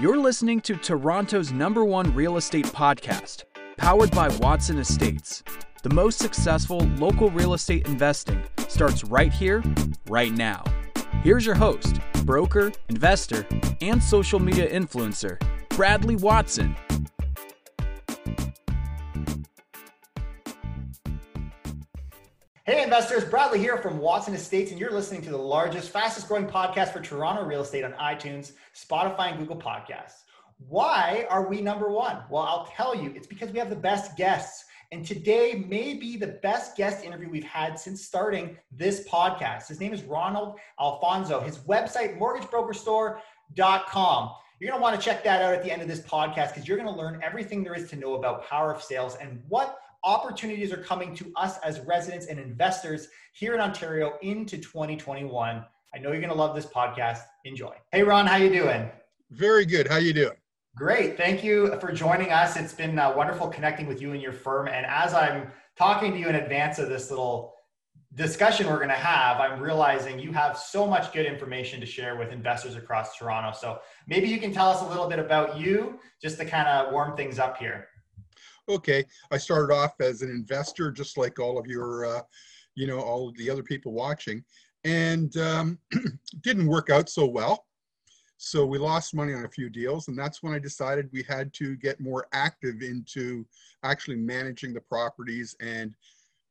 You're listening to Toronto's number one real estate podcast, powered by Watson Estates. The most successful local real estate investing starts right here, right now. Here's your host, broker, investor, and social media influencer, Bradley Watson. Investors, Bradley here from Watson Estates, and you're listening to the largest, fastest growing podcast for Toronto real estate on iTunes, Spotify, and Google Podcasts. Why are we number one? Well, I'll tell you, it's because we have the best guests. And today may be the best guest interview we've had since starting this podcast. His name is Ronald Alfonso. His website, mortgageBrokerStore.com. You're going to want to check that out at the end of this podcast because you're going to learn everything there is to know about power of sales and what opportunities are coming to us as residents and investors here in Ontario into 2021. I know you're going to love this podcast. Enjoy. Hey Ron, how you doing? Very good. How you doing? Great. Thank you for joining us. It's been uh, wonderful connecting with you and your firm. And as I'm talking to you in advance of this little discussion we're going to have, I'm realizing you have so much good information to share with investors across Toronto. So maybe you can tell us a little bit about you just to kind of warm things up here okay, I started off as an investor, just like all of your, uh, you know, all of the other people watching, and um, didn't work out so well. So we lost money on a few deals, and that's when I decided we had to get more active into actually managing the properties and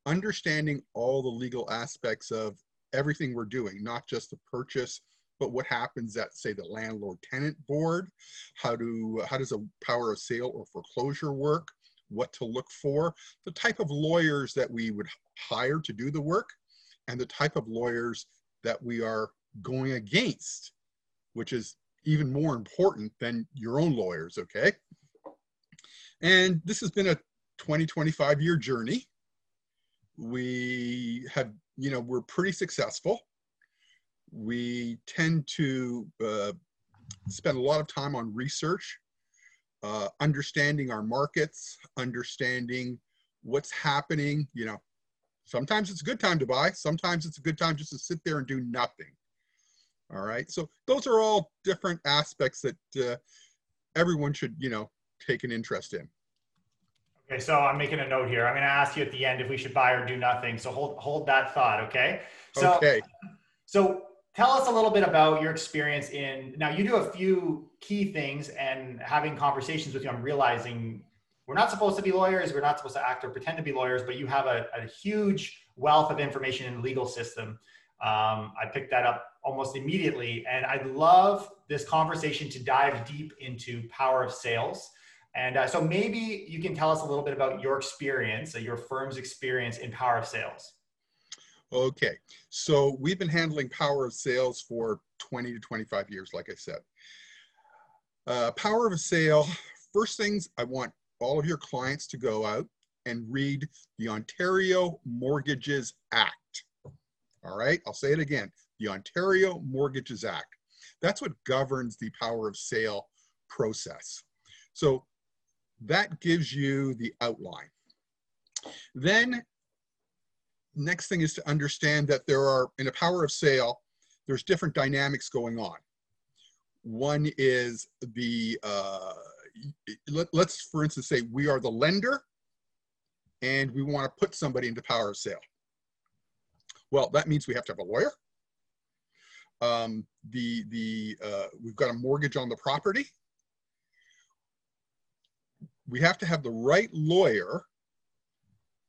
understanding all the legal aspects of everything we're doing, not just the purchase, but what happens at say the landlord tenant board how do how does a power of sale or foreclosure work what to look for, the type of lawyers that we would hire to do the work, and the type of lawyers that we are going against, which is even more important than your own lawyers, okay? And this has been a 20, 25 year journey. We have, you know, we're pretty successful. We tend to uh, spend a lot of time on research uh, understanding our markets, understanding what's happening. You know, sometimes it's a good time to buy, sometimes it's a good time just to sit there and do nothing. All right, so those are all different aspects that uh, everyone should, you know, take an interest in. Okay, so I'm making a note here. I'm going to ask you at the end if we should buy or do nothing. So hold hold that thought, okay? So, okay. So tell us a little bit about your experience in now you do a few key things and having conversations with you i'm realizing we're not supposed to be lawyers we're not supposed to act or pretend to be lawyers but you have a, a huge wealth of information in the legal system. Um, i picked that up almost immediately and i'd love this conversation to dive deep into power of sales. And uh, so maybe you can tell us a little bit about your experience uh, your firm's experience in power of sales Okay, so we've been handling power of sales for 20 to 25 years, like I said. Uh, power of a sale, first things I want all of your clients to go out and read the Ontario Mortgages Act. All right, I'll say it again, the Ontario Mortgages Act. That's what governs the power of sale process. So that gives you the outline. Then next thing is to understand that there are, in a power of sale, there's different dynamics going on. One is the, uh, let, let's for instance say we are the lender and we want to put somebody into power of sale. Well, that means we have to have a lawyer. Um, the, the, uh, we've got a mortgage on the property. We have to have the right lawyer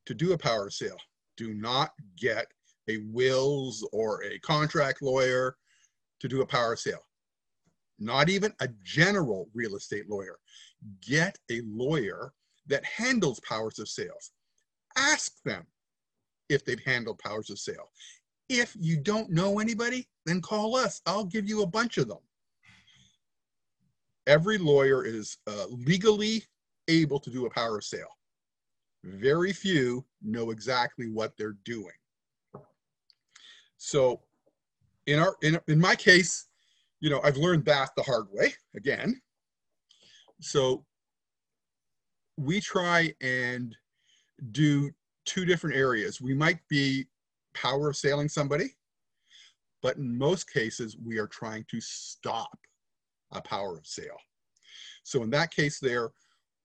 to do a power of sale do not get a wills or a contract lawyer to do a power of sale. Not even a general real estate lawyer. Get a lawyer that handles powers of sales. Ask them if they've handled powers of sale. If you don't know anybody, then call us. I'll give you a bunch of them. Every lawyer is uh, legally able to do a power of sale. Very few know exactly what they're doing. So in our in, in my case, you know, I've learned that the hard way again. So we try and do two different areas. We might be power of sailing somebody, but in most cases, we are trying to stop a power of sale. So in that case there,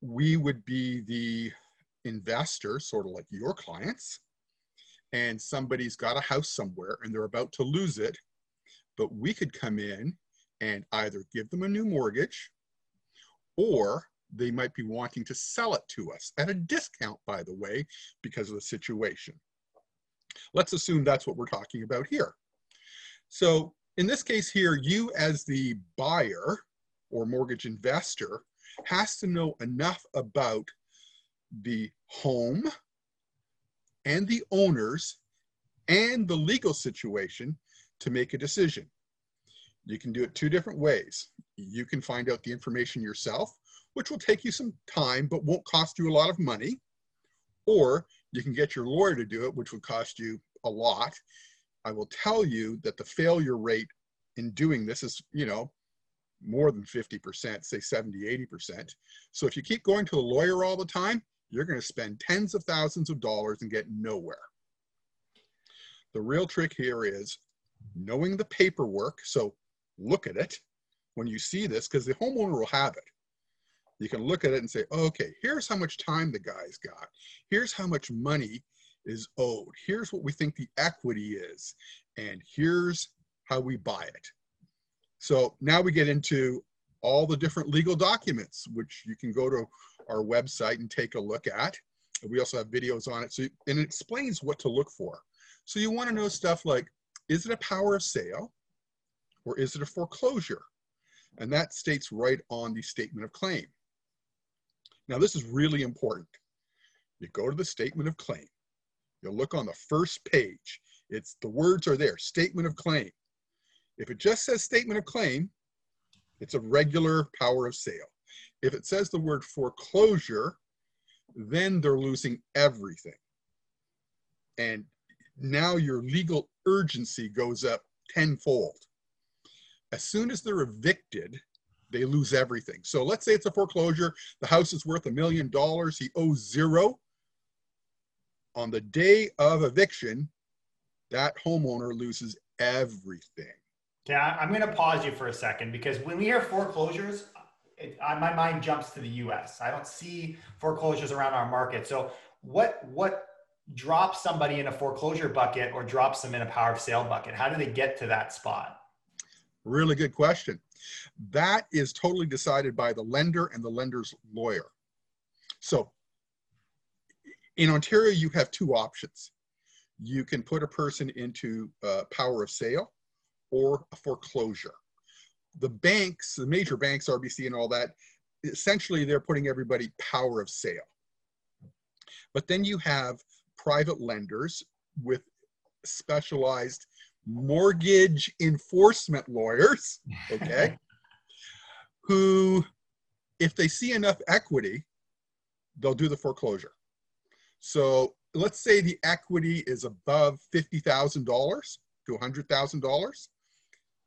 we would be the investor, sort of like your clients, and somebody's got a house somewhere and they're about to lose it, but we could come in and either give them a new mortgage or they might be wanting to sell it to us at a discount, by the way, because of the situation. Let's assume that's what we're talking about here. So in this case here, you as the buyer or mortgage investor has to know enough about the home and the owners and the legal situation to make a decision. You can do it two different ways. You can find out the information yourself, which will take you some time but won't cost you a lot of money. Or you can get your lawyer to do it, which would cost you a lot. I will tell you that the failure rate in doing this is, you know, more than 50%, say 70, 80%. So if you keep going to a lawyer all the time, you're going to spend tens of thousands of dollars and get nowhere. The real trick here is knowing the paperwork. So look at it when you see this, because the homeowner will have it. You can look at it and say, okay, here's how much time the guy's got. Here's how much money is owed. Here's what we think the equity is. And here's how we buy it. So now we get into all the different legal documents, which you can go to our website and take a look at. We also have videos on it. So, and it explains what to look for. So you want to know stuff like, is it a power of sale or is it a foreclosure? And that states right on the statement of claim. Now this is really important. You go to the statement of claim. You look on the first page. It's the words are there, statement of claim. If it just says statement of claim, it's a regular power of sale. If it says the word foreclosure, then they're losing everything. And now your legal urgency goes up tenfold. As soon as they're evicted, they lose everything. So let's say it's a foreclosure. The house is worth a million dollars. He owes zero. On the day of eviction, that homeowner loses everything. Yeah, I'm going to pause you for a second because when we hear foreclosures, it, my mind jumps to the U.S. I don't see foreclosures around our market. So what what drops somebody in a foreclosure bucket or drops them in a power of sale bucket? How do they get to that spot? Really good question. That is totally decided by the lender and the lender's lawyer. So in Ontario, you have two options. You can put a person into power of sale or a foreclosure. The banks, the major banks, RBC and all that, essentially they're putting everybody power of sale. But then you have private lenders with specialized mortgage enforcement lawyers, okay, who, if they see enough equity, they'll do the foreclosure. So let's say the equity is above $50,000 to $100,000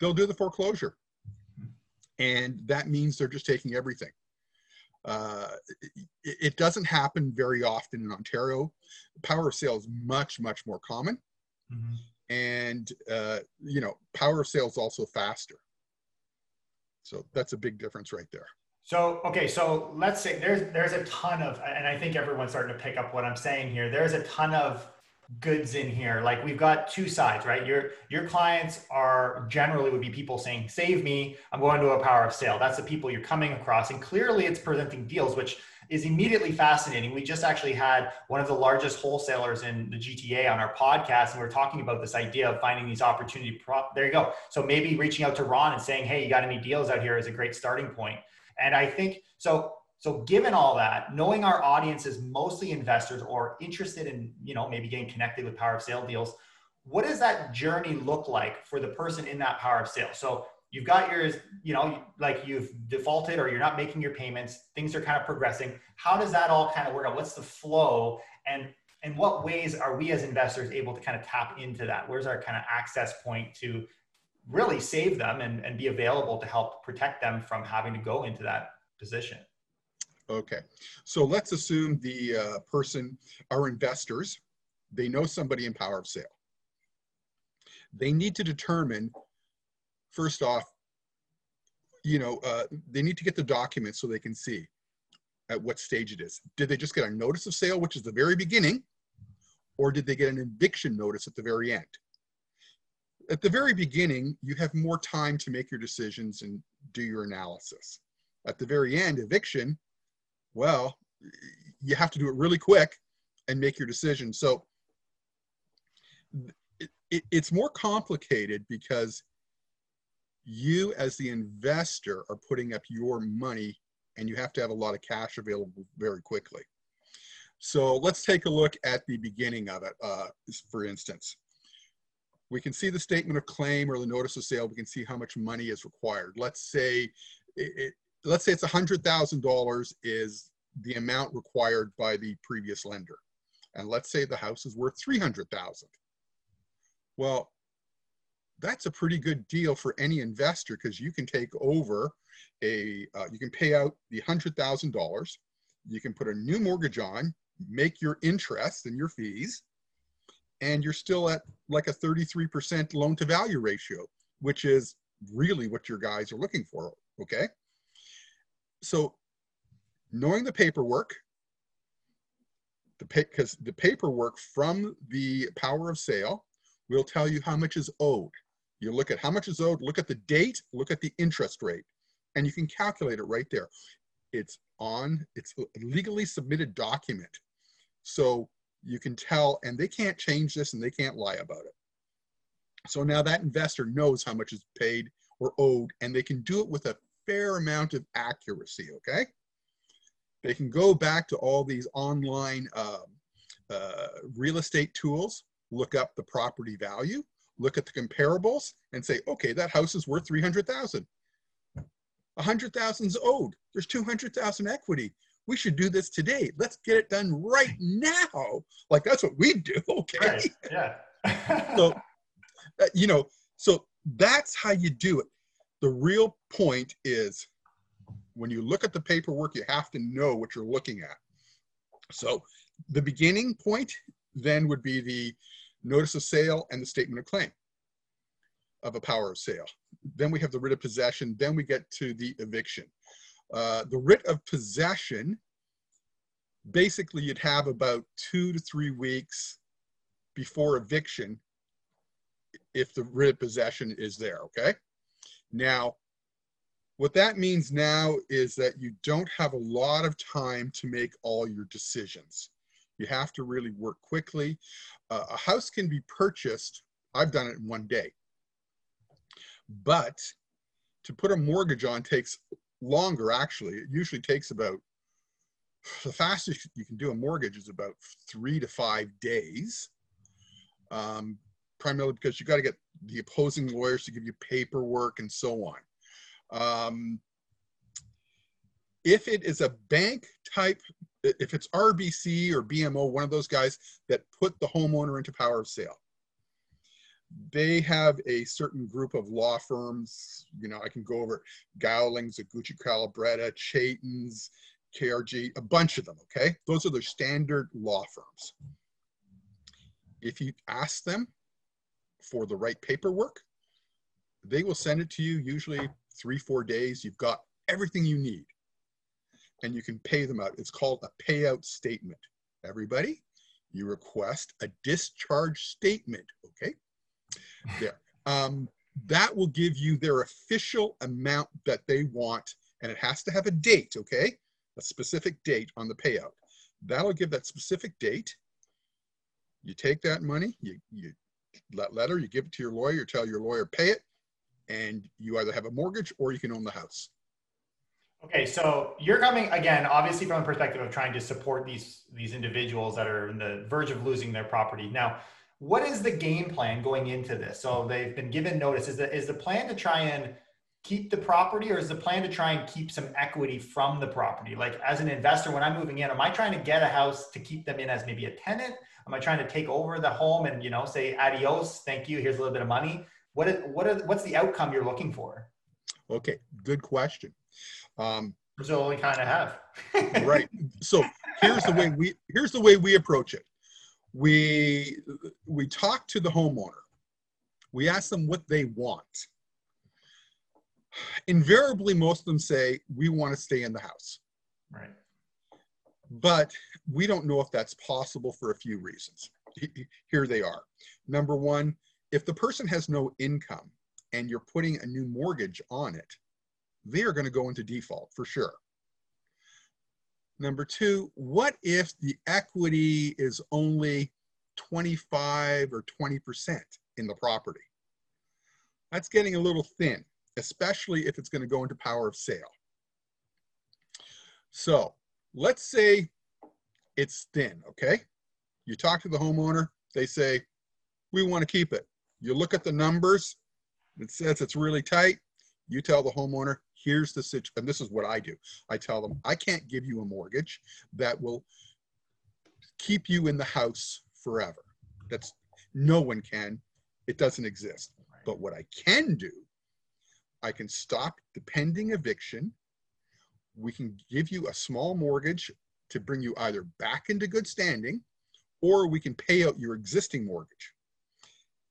they'll do the foreclosure. And that means they're just taking everything. Uh, it, it, doesn't happen very often in Ontario. Power of sale is much, much more common. Mm-hmm. And, uh, you know, power of sale is also faster. So that's a big difference right there. So okay, so let's say there's there's a ton of, and I think everyone's starting to pick up what I'm saying here. There's a ton of goods in here. Like we've got two sides right? Your your clients are generally would be people saying save me i'm going to a power of sale. That's the people you're coming across. And clearly it's presenting deals which is immediately fascinating. We just actually had one of the largest wholesalers in the gta on our podcast and we are talking about this idea of finding these opportunity prop there you go. So maybe reaching out to ron and saying hey you got any deals out here? is a great starting point. And i think so so given all that, knowing our audience is mostly investors or interested in, you know, maybe getting connected with power of sale deals, what does that journey look like for the person in that power of sale? So you've got yours, you know, like you've defaulted or you're not making your payments, things are kind of progressing. How does that all kind of work out? What's the flow and and what ways are we as investors able to kind of tap into that? Where's our kind of access point to really save them and, and be available to help protect them from having to go into that position? Okay, so let's assume the uh, person are investors. They know somebody in power of sale. They need to determine, first off, you know, uh, they need to get the documents so they can see at what stage it is. Did they just get a notice of sale, which is the very beginning, or did they get an eviction notice at the very end? At the very beginning, you have more time to make your decisions and do your analysis. At the very end, eviction, well, you have to do it really quick and make your decision. So it, it, it's more complicated because you as the investor are putting up your money and you have to have a lot of cash available very quickly. So let's take a look at the beginning of it, uh, for instance. We can see the statement of claim or the notice of sale. We can see how much money is required. Let's say, it, let's say it's $100,000 is the amount required by the previous lender. And let's say the house is worth 300,000. Well, that's a pretty good deal for any investor because you can take over a, uh, you can pay out the $100,000, you can put a new mortgage on, make your interest and your fees, and you're still at like a 33% loan to value ratio, which is really what your guys are looking for, okay? So knowing the paperwork, the because the paperwork from the power of sale will tell you how much is owed. You look at how much is owed, look at the date, look at the interest rate, and you can calculate it right there. It's on, it's legally submitted document. So you can tell, and they can't change this and they can't lie about it. So now that investor knows how much is paid or owed, and they can do it with a fair amount of accuracy, okay? They can go back to all these online uh, uh, real estate tools, look up the property value, look at the comparables and say, okay, that house is worth 300,000. 100,000 is owed. There's 200,000 equity. We should do this today. Let's get it done right now. Like that's what we do. Okay. Right. Yeah. so, uh, you know, so that's how you do it. The real point is when you look at the paperwork, you have to know what you're looking at. So the beginning point then would be the notice of sale and the statement of claim of a power of sale. Then we have the writ of possession. Then we get to the eviction. Uh, the writ of possession, basically you'd have about two to three weeks before eviction if the writ of possession is there, okay? Now, what that means now is that you don't have a lot of time to make all your decisions. You have to really work quickly. Uh, a house can be purchased, I've done it in one day. But to put a mortgage on takes longer, actually. It usually takes about, the fastest you can do a mortgage is about three to five days. Um, primarily because you got to get the opposing lawyers to give you paperwork and so on. Um, if it is a bank type if it's RBC or BMO, one of those guys that put the homeowner into power of sale, they have a certain group of law firms. You know, I can go over Gowlings, Agueci Calabretta, Chaitons, KRG, a bunch of them, okay? Those are the standard law firms. If you ask them for the right paperwork, they will send it to you usually three, four days. You've got everything you need and you can pay them out. It's called a payout statement. Everybody, you request a discharge statement, okay? There. Um, that will give you their official amount that they want, and it has to have a date, okay? A specific date on the payout. That'll give that specific date. You take that money, you, you that letter, you give it to your lawyer, tell your lawyer pay it, and you either have a mortgage or you can own the house. Okay, so you're coming again, obviously from the perspective of trying to support these these individuals that are in the verge of losing their property. Now, what is the game plan going into this? So they've been given notice. Is the is the plan to try and keep the property, or is the plan to try and keep some equity from the property? Like as an investor, when I'm moving in, am I trying to get a house to keep them in as maybe a tenant? Am I trying to take over the home and you know say adios, thank you, here's a little bit of money? What is what is what's the outcome you're looking for? Okay, good question. Um, That's all we kind of have. right. So here's the way we here's the way we approach it. We we talk to the homeowner. We ask them what they want. Invariably most of them say we want to stay in the house. Right. but we don't know if that's possible for a few reasons. He- he- here they are. Number one if the person has no income and you're putting a new mortgage on it they are going to go into default for sure. Number two what if the equity is only 25 or 20 percent in the property? That's getting a little thin especially if it's going to go into power of sale. So let's say it's thin, okay? You talk to the homeowner, they say, we want to keep it. You look at the numbers, it says it's really tight. You tell the homeowner, here's the situation. And this is what I do. I tell them, I can't give you a mortgage that will keep you in the house forever. That's no one can. It doesn't exist. But what I can do I can stop the pending eviction. We can give you a small mortgage to bring you either back into good standing or we can pay out your existing mortgage.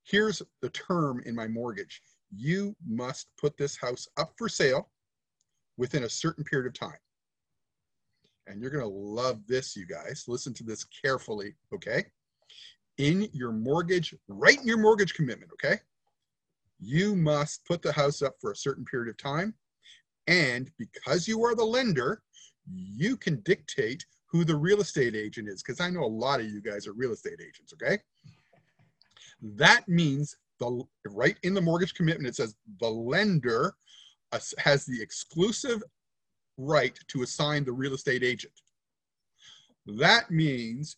Here's the term in my mortgage. You must put this house up for sale within a certain period of time. And you're going to love this, you guys. Listen to this carefully, okay? In your mortgage, write in your mortgage commitment, okay? You must put the house up for a certain period of time. And because you are the lender, you can dictate who the real estate agent is. Because I know a lot of you guys are real estate agents, okay? That means the right in the mortgage commitment, it says the lender has the exclusive right to assign the real estate agent. That means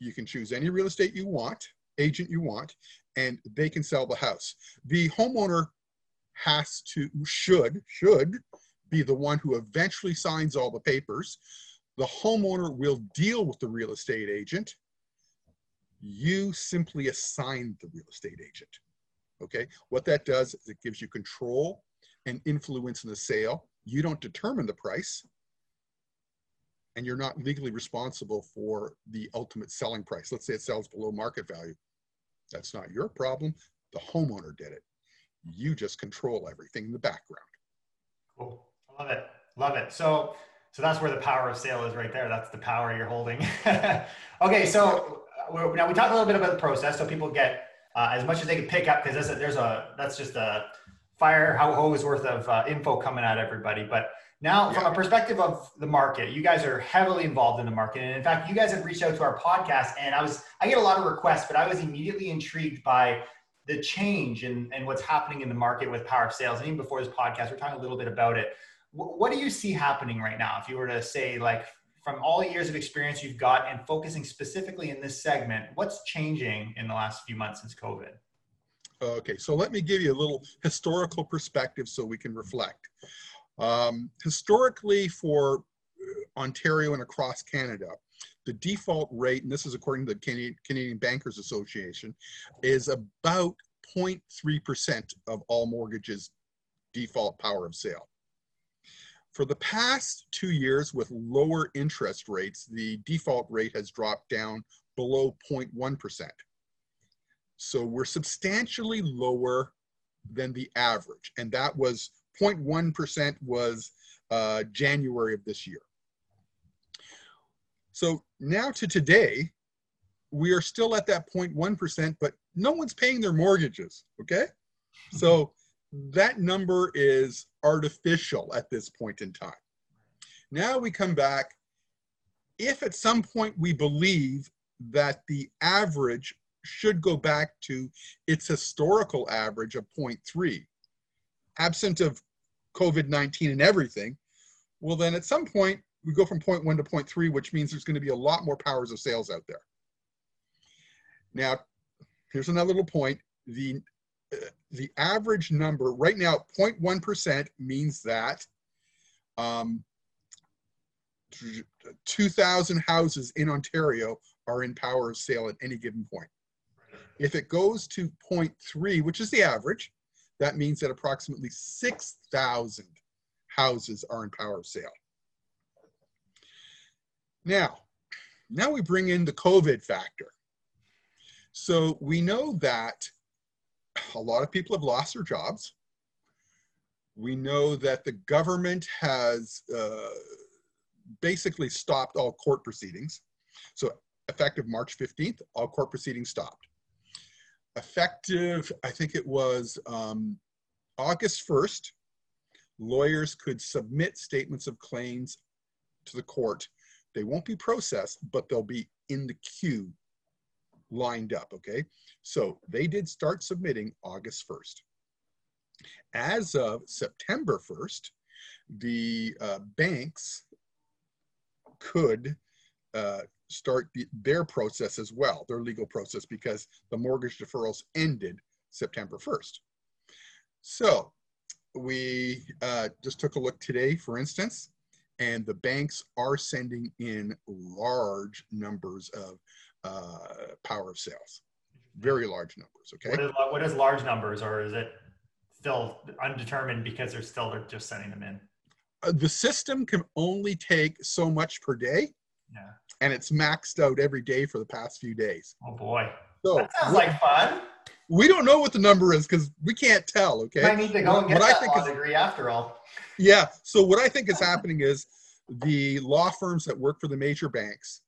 you can choose any real estate you want, agent you want, and they can sell the house. The homeowner has to, should, should be the one who eventually signs all the papers. The homeowner will deal with the real estate agent. You simply assign the real estate agent. Okay, what that does is it gives you control and influence in the sale. You don't determine the price, and you're not legally responsible for the ultimate selling price. Let's say it sells below market value that's not your problem. The homeowner did it. You just control everything in the background. Cool. I love it. Love it. So, so that's where the power of sale is right there. That's the power you're holding. okay. So uh, now we talked a little bit about the process so people get uh, as much as they can pick up because there's a, there's a, that's just a fire ho hose worth of uh, info coming at everybody. But now, yeah. from a perspective of the market, you guys are heavily involved in the market, and in fact, you guys have reached out to our podcast, and I was I get a lot of requests, but I was immediately intrigued by the change and and what's happening in the market with power of sales. And even before this podcast, we're talking a little bit about it. What do you see happening right now? If you were to say, like, from all the years of experience you've got and focusing specifically in this segment, what's changing in the last few months since COVID? Okay, so let me give you a little historical perspective so we can reflect. Um, historically, for uh, Ontario and across Canada, the default rate, and this is according to the Canadian, Canadian Bankers Association, is about 0.3% of all mortgages default power of sale. For the past two years with lower interest rates, the default rate has dropped down below 0.1%. So we're substantially lower than the average. And that was 0.1% was uh, January of this year. So now to today, we are still at that 0.1%, but no one's paying their mortgages, okay? So that number is artificial at this point in time. Now we come back. If at some point we believe that the average should go back to its historical average of 0.3, absent of COVID-19 and everything, well, then at some point we go from point one to point three, which means there's going to be a lot more powers of sales out there. Now, here's another little point. The, uh, the average number right now, 0.1% means that um, 2,000 houses in Ontario are in power of sale at any given point. If it goes to 0.3, which is the average, that means that approximately 6,000 houses are in power of sale. Now, now we bring in the COVID factor. So we know that a lot of people have lost their jobs. We know that the government has uh, basically stopped all court proceedings. So effective March 15th, all court proceedings stopped. Effective, I think it was um, August 1st, lawyers could submit statements of claims to the court. They won't be processed, but they'll be in the queue lined up, okay? So they did start submitting August 1st. As of September 1st, the uh, banks could uh, start the, their process as well, their legal process, because the mortgage deferrals ended September 1st. So we uh, just took a look today, for instance, and the banks are sending in large numbers of uh, power of sales, very large numbers. Okay. What is, what is large numbers, or is it still undetermined because they're still they're just sending them in? Uh, the system can only take so much per day. Yeah. And it's maxed out every day for the past few days. Oh boy. So that sounds like fun. We don't know what the number is because we can't tell. Okay. I need to go and get what that I think law is, degree after all. Yeah. So what I think is happening is the law firms that work for the major banks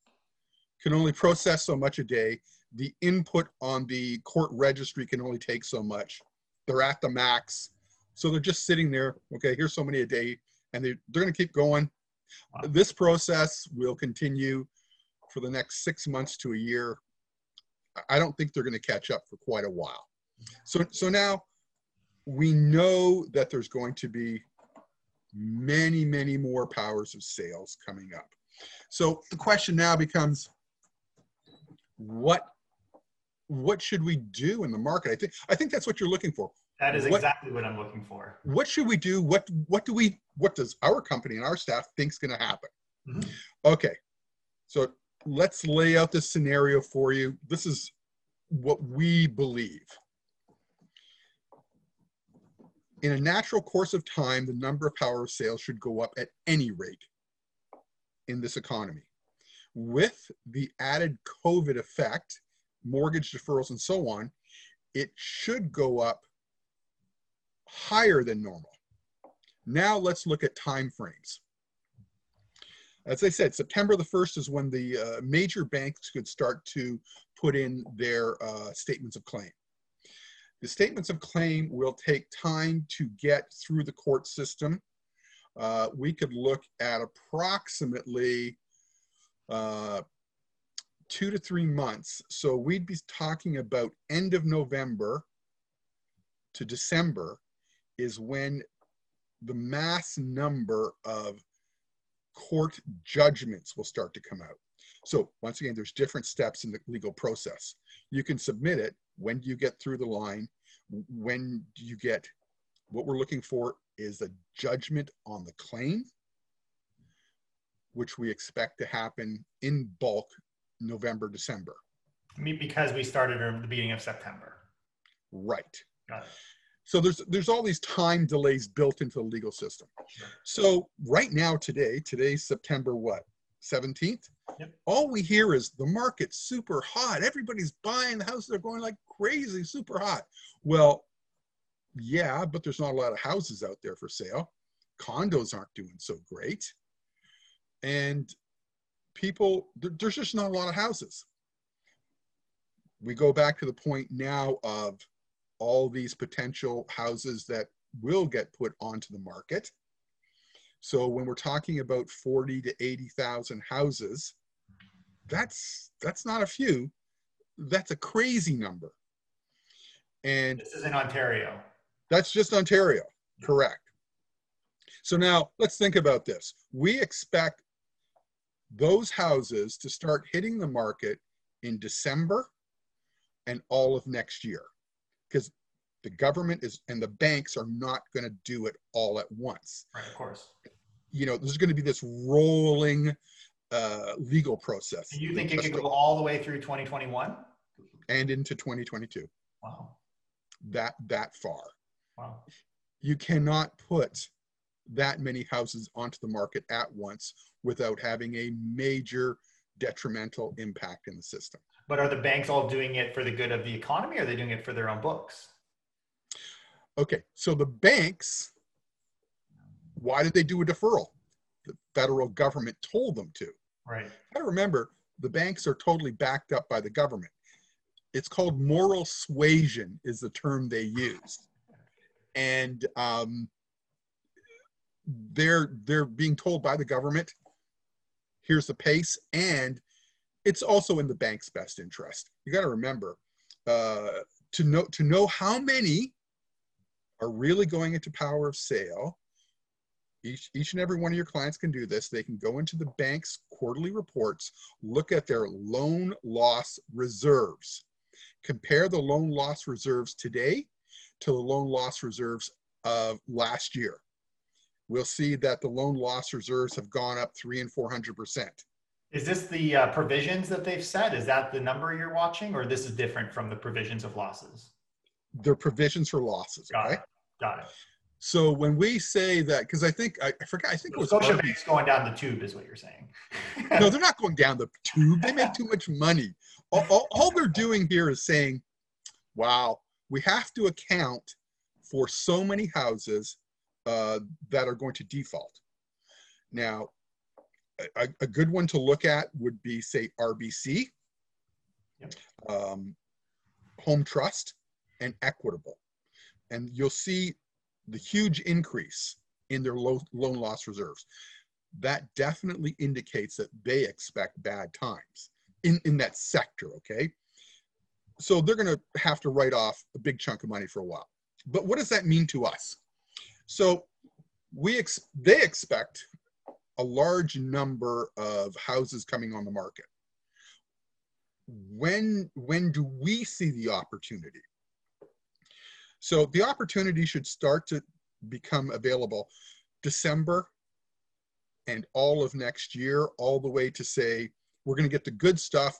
can only process so much a day. The input on the court registry can only take so much. They're at the max. So they're just sitting there. Okay, here's so many a day. And they, they're going to keep going. Wow. This process will continue for the next six months to a year. I don't think they're going to catch up for quite a while. So, so now we know that there's going to be many, many more powers of sales coming up. So the question now becomes, what what should we do in the market? I think I think that's what you're looking for. That is exactly what I'm looking for. What should we do? What what do we what does our company and our staff think's going to happen? Mhm. Okay, so let's lay out this scenario for you. This is what we believe. In a natural course of time, the number of power of sales should go up at any rate in this economy. With the added COVID effect, mortgage deferrals and so on, it should go up higher than normal. Now let's look at time frames. As I said, September the 1st is when the uh, major banks could start to put in their uh, statements of claim. The statements of claim will take time to get through the court system. Uh, we could look at approximately uh, two to three months. So we'd be talking about end of November to December is when the mass number of court judgments will start to come out. So once again, there's different steps in the legal process. You can submit it. When do you get through the line? When do you get, what we're looking for is a judgment on the claim, which we expect to happen in bulk November, December. I mean, because we started at the beginning of September. Right. So there's there's all these time delays built into the legal system. So right now, today, today's September what? 17th? Yep. All we hear is the market's super hot. Everybody's buying the houses, they're going like crazy, super hot. Well, yeah, but there's not a lot of houses out there for sale. Condos aren't doing so great. And people, there's just not a lot of houses. We go back to the point now of all these potential houses that will get put onto the market. So when we're talking about 40 to 80,000 houses, that's that's not a few. That's a crazy number. And This is in Ontario. that's just Ontario, correct. So now let's think about this. We expect those houses to start hitting the market in December and all of next year. Because the government is and the banks are not going to do it all at once. Right, of course. You know, there's going to be this rolling uh, legal process. And you think it could go all the way through 2021? and into 2022. Wow. That that far. Wow. you cannot put that many houses onto the market at once without having a major detrimental impact in the system. But are the banks all doing it for the good of the economy or are they doing it for their own books? Okay, so the banks Why did they do a deferral? The federal government told them to. Right. I remember the banks are totally backed up by the government. It's called moral suasion is the term they use. And um, they're they're being told by the government, here's the pace, and it's also in the bank's best interest. You got to remember uh, to know to know how many are really going into power of sale. Each, each and every one of your clients can do this. They can go into the bank's quarterly reports, look at their loan loss reserves, compare the loan loss reserves today to the loan loss reserves of last year. We'll see that the loan loss reserves have gone up three and 400%. Is this the uh, provisions that they've set? Is that the number you're watching, or this is different from the provisions of losses? They're provisions for losses. Got okay? it. Got it. So when we say that, because I think I, I forgot, I think it was Scotiabank's going down the tube, is what you're saying. no, they're not going down the tube. They make too much money. All, all, all they're doing here is saying, wow, we have to account for so many houses uh, that are going to default. Now, a, a good one to look at would be, say, RBC, Yep. um, Home Trust, and Equitable. And you'll see the huge increase in their low, loan loss reserves. That definitely indicates that they expect bad times in, in that sector, okay? So they're going to have to write off a big chunk of money for a while. But what does that mean to us? So we ex- they expect a large number of houses coming on the market. When when do we see the opportunity? So the opportunity should start to become available December and all of next year, all the way to say we're going to get the good stuff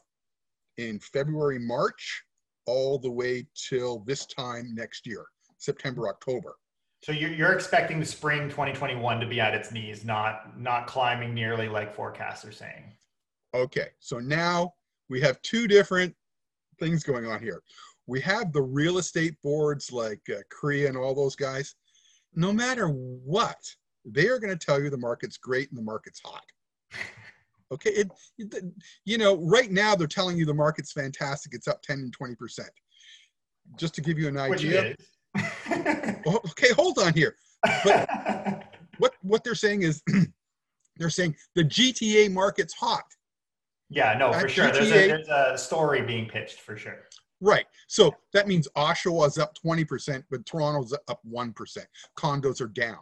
in February, March, all the way till this time next year, September, October. So you're, you're expecting the spring 2021 to be at its knees, not not climbing nearly like forecasts are saying. Okay, so now we have two different things going on here. We have the real estate boards like uh, CREA and all those guys. No matter what, they are going to tell you the market's great and the market's hot. Okay, it, it- you know, right now they're telling you the market's fantastic. It's up 10 and 20 percent. Just to give you an idea. Oh, okay, hold on here. What what they're saying is they're saying the GTA market's hot. yeah, no, for At sure. There's a, there's a story being pitched for sure. Right. So that means Oshawa's up 20%, but Toronto's up 1%. Condos are down.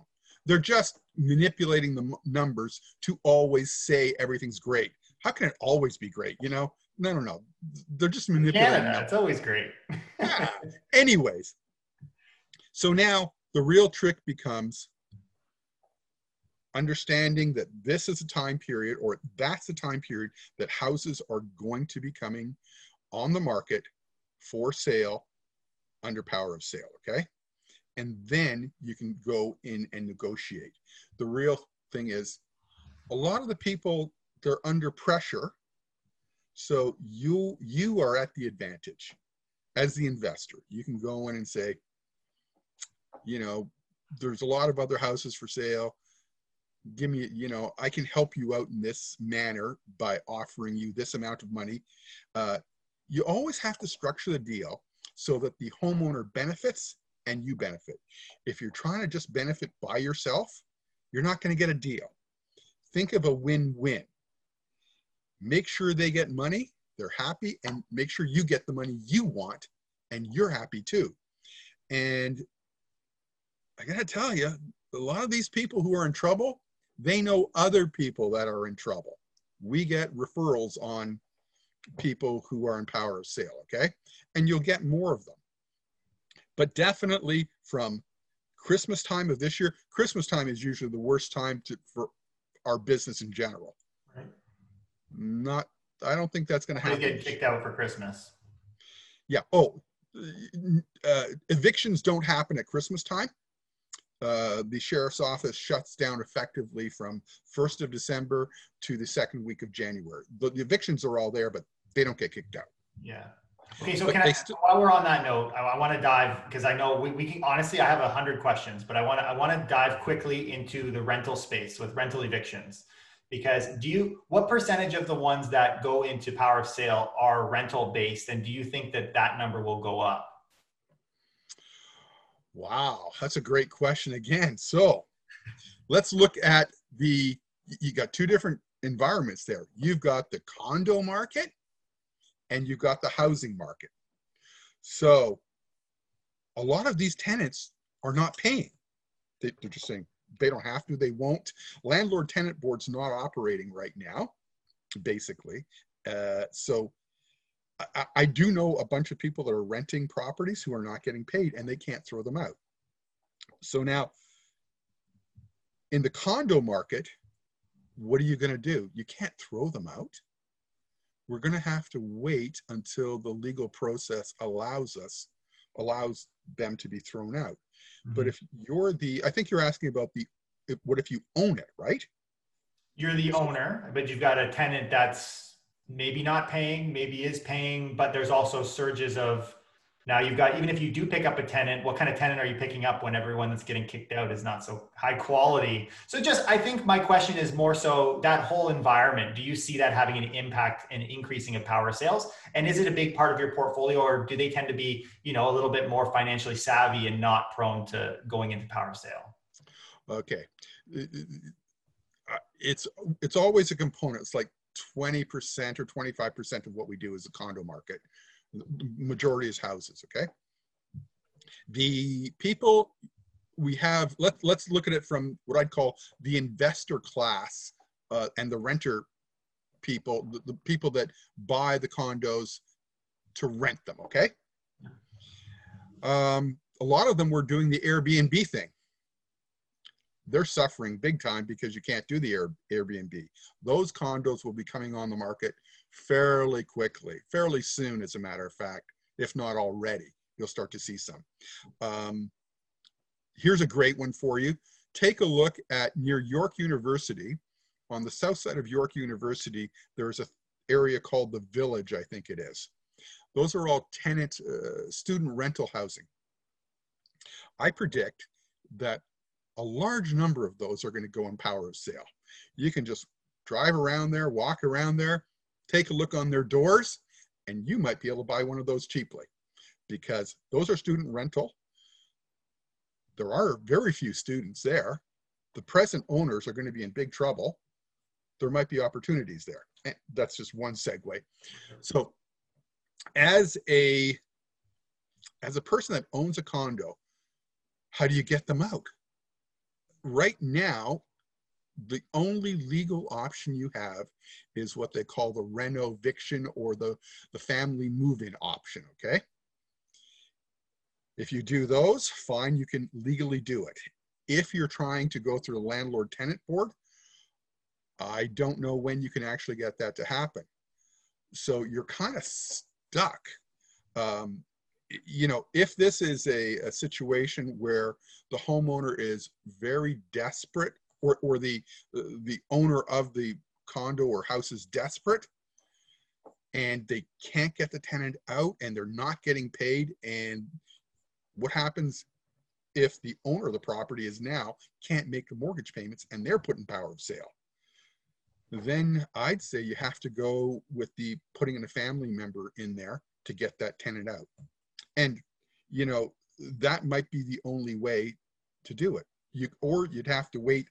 They're just manipulating the m- numbers to always say everything's great. How can it always be great? You know? No, no, no. They're just manipulating Canada, numbers. it's always great. Yeah. Anyways, so now the real trick becomes understanding that this is a time period or that's a time period that houses are going to be coming on the market for sale under power of sale, okay? And then you can go in and negotiate. The real thing is a lot of the people they're under pressure. So you you are at the advantage as the investor. You can go in and say, you know, there's a lot of other houses for sale. Give me, you know, I can help you out in this manner by offering you this amount of money. Uh, you always have to structure the deal so that the homeowner benefits and you benefit. If you're trying to just benefit by yourself, you're not going to get a deal. Think of a win win. Make sure they get money, they're happy, and make sure you get the money you want and you're happy too. And I got to tell you, a lot of these people who are in trouble, they know other people that are in trouble. We get referrals on people who are in power of sale, okay? And you'll get more of them. But definitely from Christmas time of this year, Christmas time is usually the worst time to, for our business in general. Right? Not, I don't think that's going to happen. getting kicked out for Christmas. Yeah. Oh, uh, evictions don't happen at Christmas time. Uh, the sheriff's office shuts down effectively from 1st of December to the second week of January. The, the evictions are all there, but they don't get kicked out. Yeah. Okay, so But can I, still- while we're on that note, I, I want to dive because I know we, we can honestly, I have a hundred questions, but I want to I want to dive quickly into the rental space with rental evictions. Because do you what percentage of the ones that go into power of sale are rental based, and do you think that that number will go up? Wow, that's a great question again. So let's look at the, you got two different environments there. You've got the condo market and you've got the housing market. So a lot of these tenants are not paying. They, they're just saying they don't have to, they won't. Landlord tenant board's not operating right now, basically. Uh, so I- I, I do know a bunch of people that are renting properties who are not getting paid and they can't throw them out. So now, in the condo market, what are you going to do? You can't throw them out. We're going to have to wait until the legal process allows us, allows them to be thrown out. But mm-hmm. if you're the, I think you're asking about the, if- what if you own it, right? you're the owner, but you've got a tenant that's maybe not paying, maybe is paying, but there's also surges of now you've got even if you do pick up a tenant, what kind of tenant are you picking up when everyone that's getting kicked out is not so high quality? So just I think my question is more so that whole environment, do you see that having an impact and increasing of power sales? And is it a big part of your portfolio or do they tend to be, you know, a little bit more financially savvy and not prone to going into power sale? Okay. It's, it's always a component. It's like 20% or 25% of what we do is the condo market. The Majority is houses, okay? The people we have, let, let's look at it from what I'd call the investor class uh, and the renter people, the, the people that buy the condos to rent them, okay? Um, a lot of them were doing the Airbnb thing they're suffering big time because you can't do the Air, Airbnb. Those condos will be coming on the market fairly quickly, fairly soon, as a matter of fact, if not already. You'll start to see some. Um, here's a great one for you. Take a look at near York University. On the south side of York University, there's a area called the Village, I think it is. Those are all tenant, uh, student rental housing. I predict that a large number of those are going to go in power of sale. You can just drive around there, walk around there, take a look on their doors, and you might be able to buy one of those cheaply because those are student rental. There are very few students there. The present owners are going to be in big trouble. There might be opportunities there. And that's just one segue. So as a as a person that owns a condo, how do you get them out? Right now, the only legal option you have is what they call the renoviction or the, the family move-in option, okay? If you do those, fine, you can legally do it. If you're trying to go through the landlord tenant board, I don't know when you can actually get that to happen. So you're kind of stuck. Um, you know, if this is a, a situation where the homeowner is very desperate or, or the, the owner of the condo or house is desperate and they can't get the tenant out and they're not getting paid and what happens if the owner of the property is now can't make the mortgage payments and they're put in power of sale? Then i'd say you have to go with the putting in a family member in there to get that tenant out and you know that might be the only way to do it you or you'd have to wait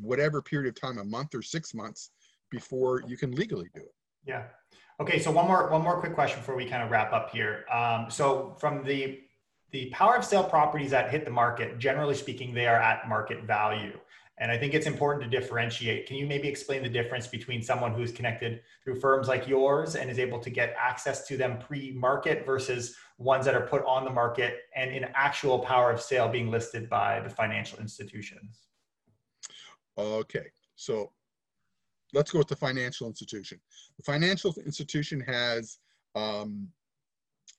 whatever period of time a month or six months before you can legally do it Yeah. Okay. So one more one more quick question before we kind of wrap up here. Um, so from the the power of sale properties that hit the market, generally speaking, they are at market value. And I think it's important to differentiate. Can you maybe explain the difference between someone who's connected through firms like yours and is able to get access to them pre-market versus ones that are put on the market and in actual power of sale being listed by the financial institutions? Okay, so let's go with the financial institution. The financial institution has, um,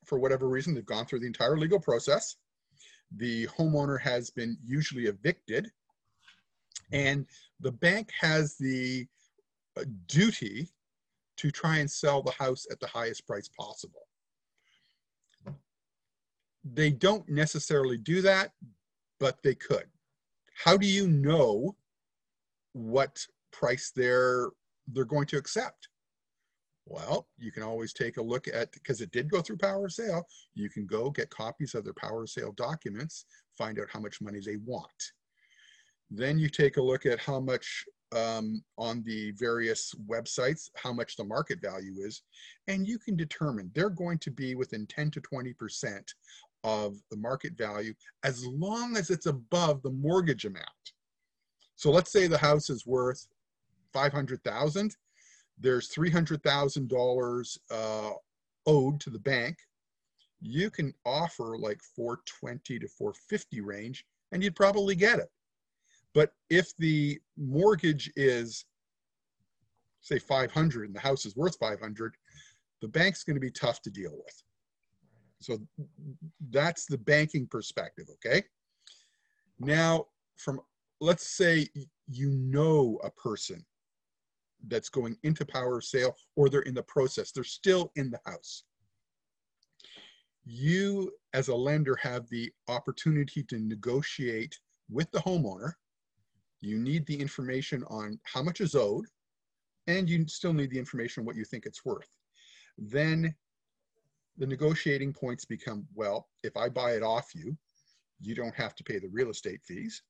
for whatever reason, they've gone through the entire legal process. The homeowner has been usually evicted, and the bank has the uh, duty to try and sell the house at the highest price possible. they don't necessarily do that, but they could. How do you know what price they're they're going to accept? Well, you can always take a look at because it did go through power of sale. You can go get copies of their power of sale documents, find out how much money they want. Then you take a look at how much um, on the various websites, how much the market value is, and you can determine they're going to be within 10 to 20% of the market value as long as it's above the mortgage amount. So let's say the house is worth 500,000. There's $300,000 uh, owed to the bank. You can offer like 420 to 450 range and you'd probably get it. But if the mortgage is say 500 and the house is worth 500, the bank's going to be tough to deal with. So that's the banking perspective, okay? Now, from let's say you know a person that's going into power of sale or they're in the process, they're still in the house. You, as a lender, have the opportunity to negotiate with the homeowner. You need the information on how much is owed, and you still need the information on what you think it's worth. Then the negotiating points become well, if I buy it off you, you don't have to pay the real estate fees.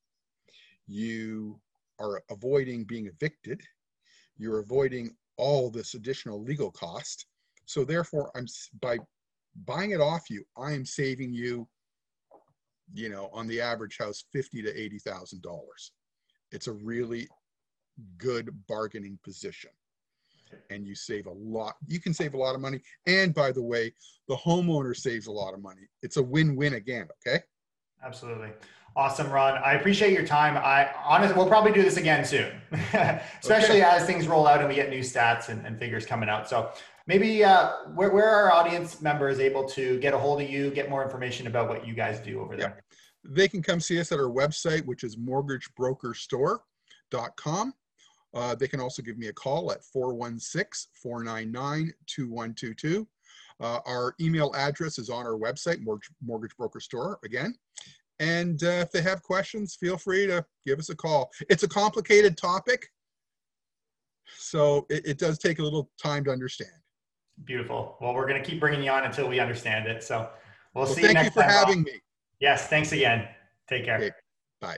You are avoiding being evicted. You're avoiding all this additional legal cost. So therefore, I'm by buying it off you, I am saving you, you know, on the average house, fifty to eighty thousand dollars. It's a really good bargaining position and you save a lot. You can save a lot of money. And by the way, the homeowner saves a lot of money. It's a win-win again. Okay. Absolutely. Awesome, Ron. I appreciate your time. I honestly, we'll probably do this again soon, especially okay. as things roll out and we get new stats and, and figures coming out. So maybe uh, where, where our audience members able to get a hold of you, get more information about what you guys do over there. Yeah. They can come see us at our website, which is mortgagebrokerstore.com. Uh, they can also give me a call at 416-499-2122. Uh, our email address is on our website, Mortgage, Mortgage Broker Store, again. And uh, if they have questions, feel free to give us a call. It's a complicated topic, so it, it does take a little time to understand. Beautiful. Well, we're going to keep bringing you on until we understand it. So we'll, well see you next time. Thank you for having me. Yes, thanks again. Take care. Okay. Bye.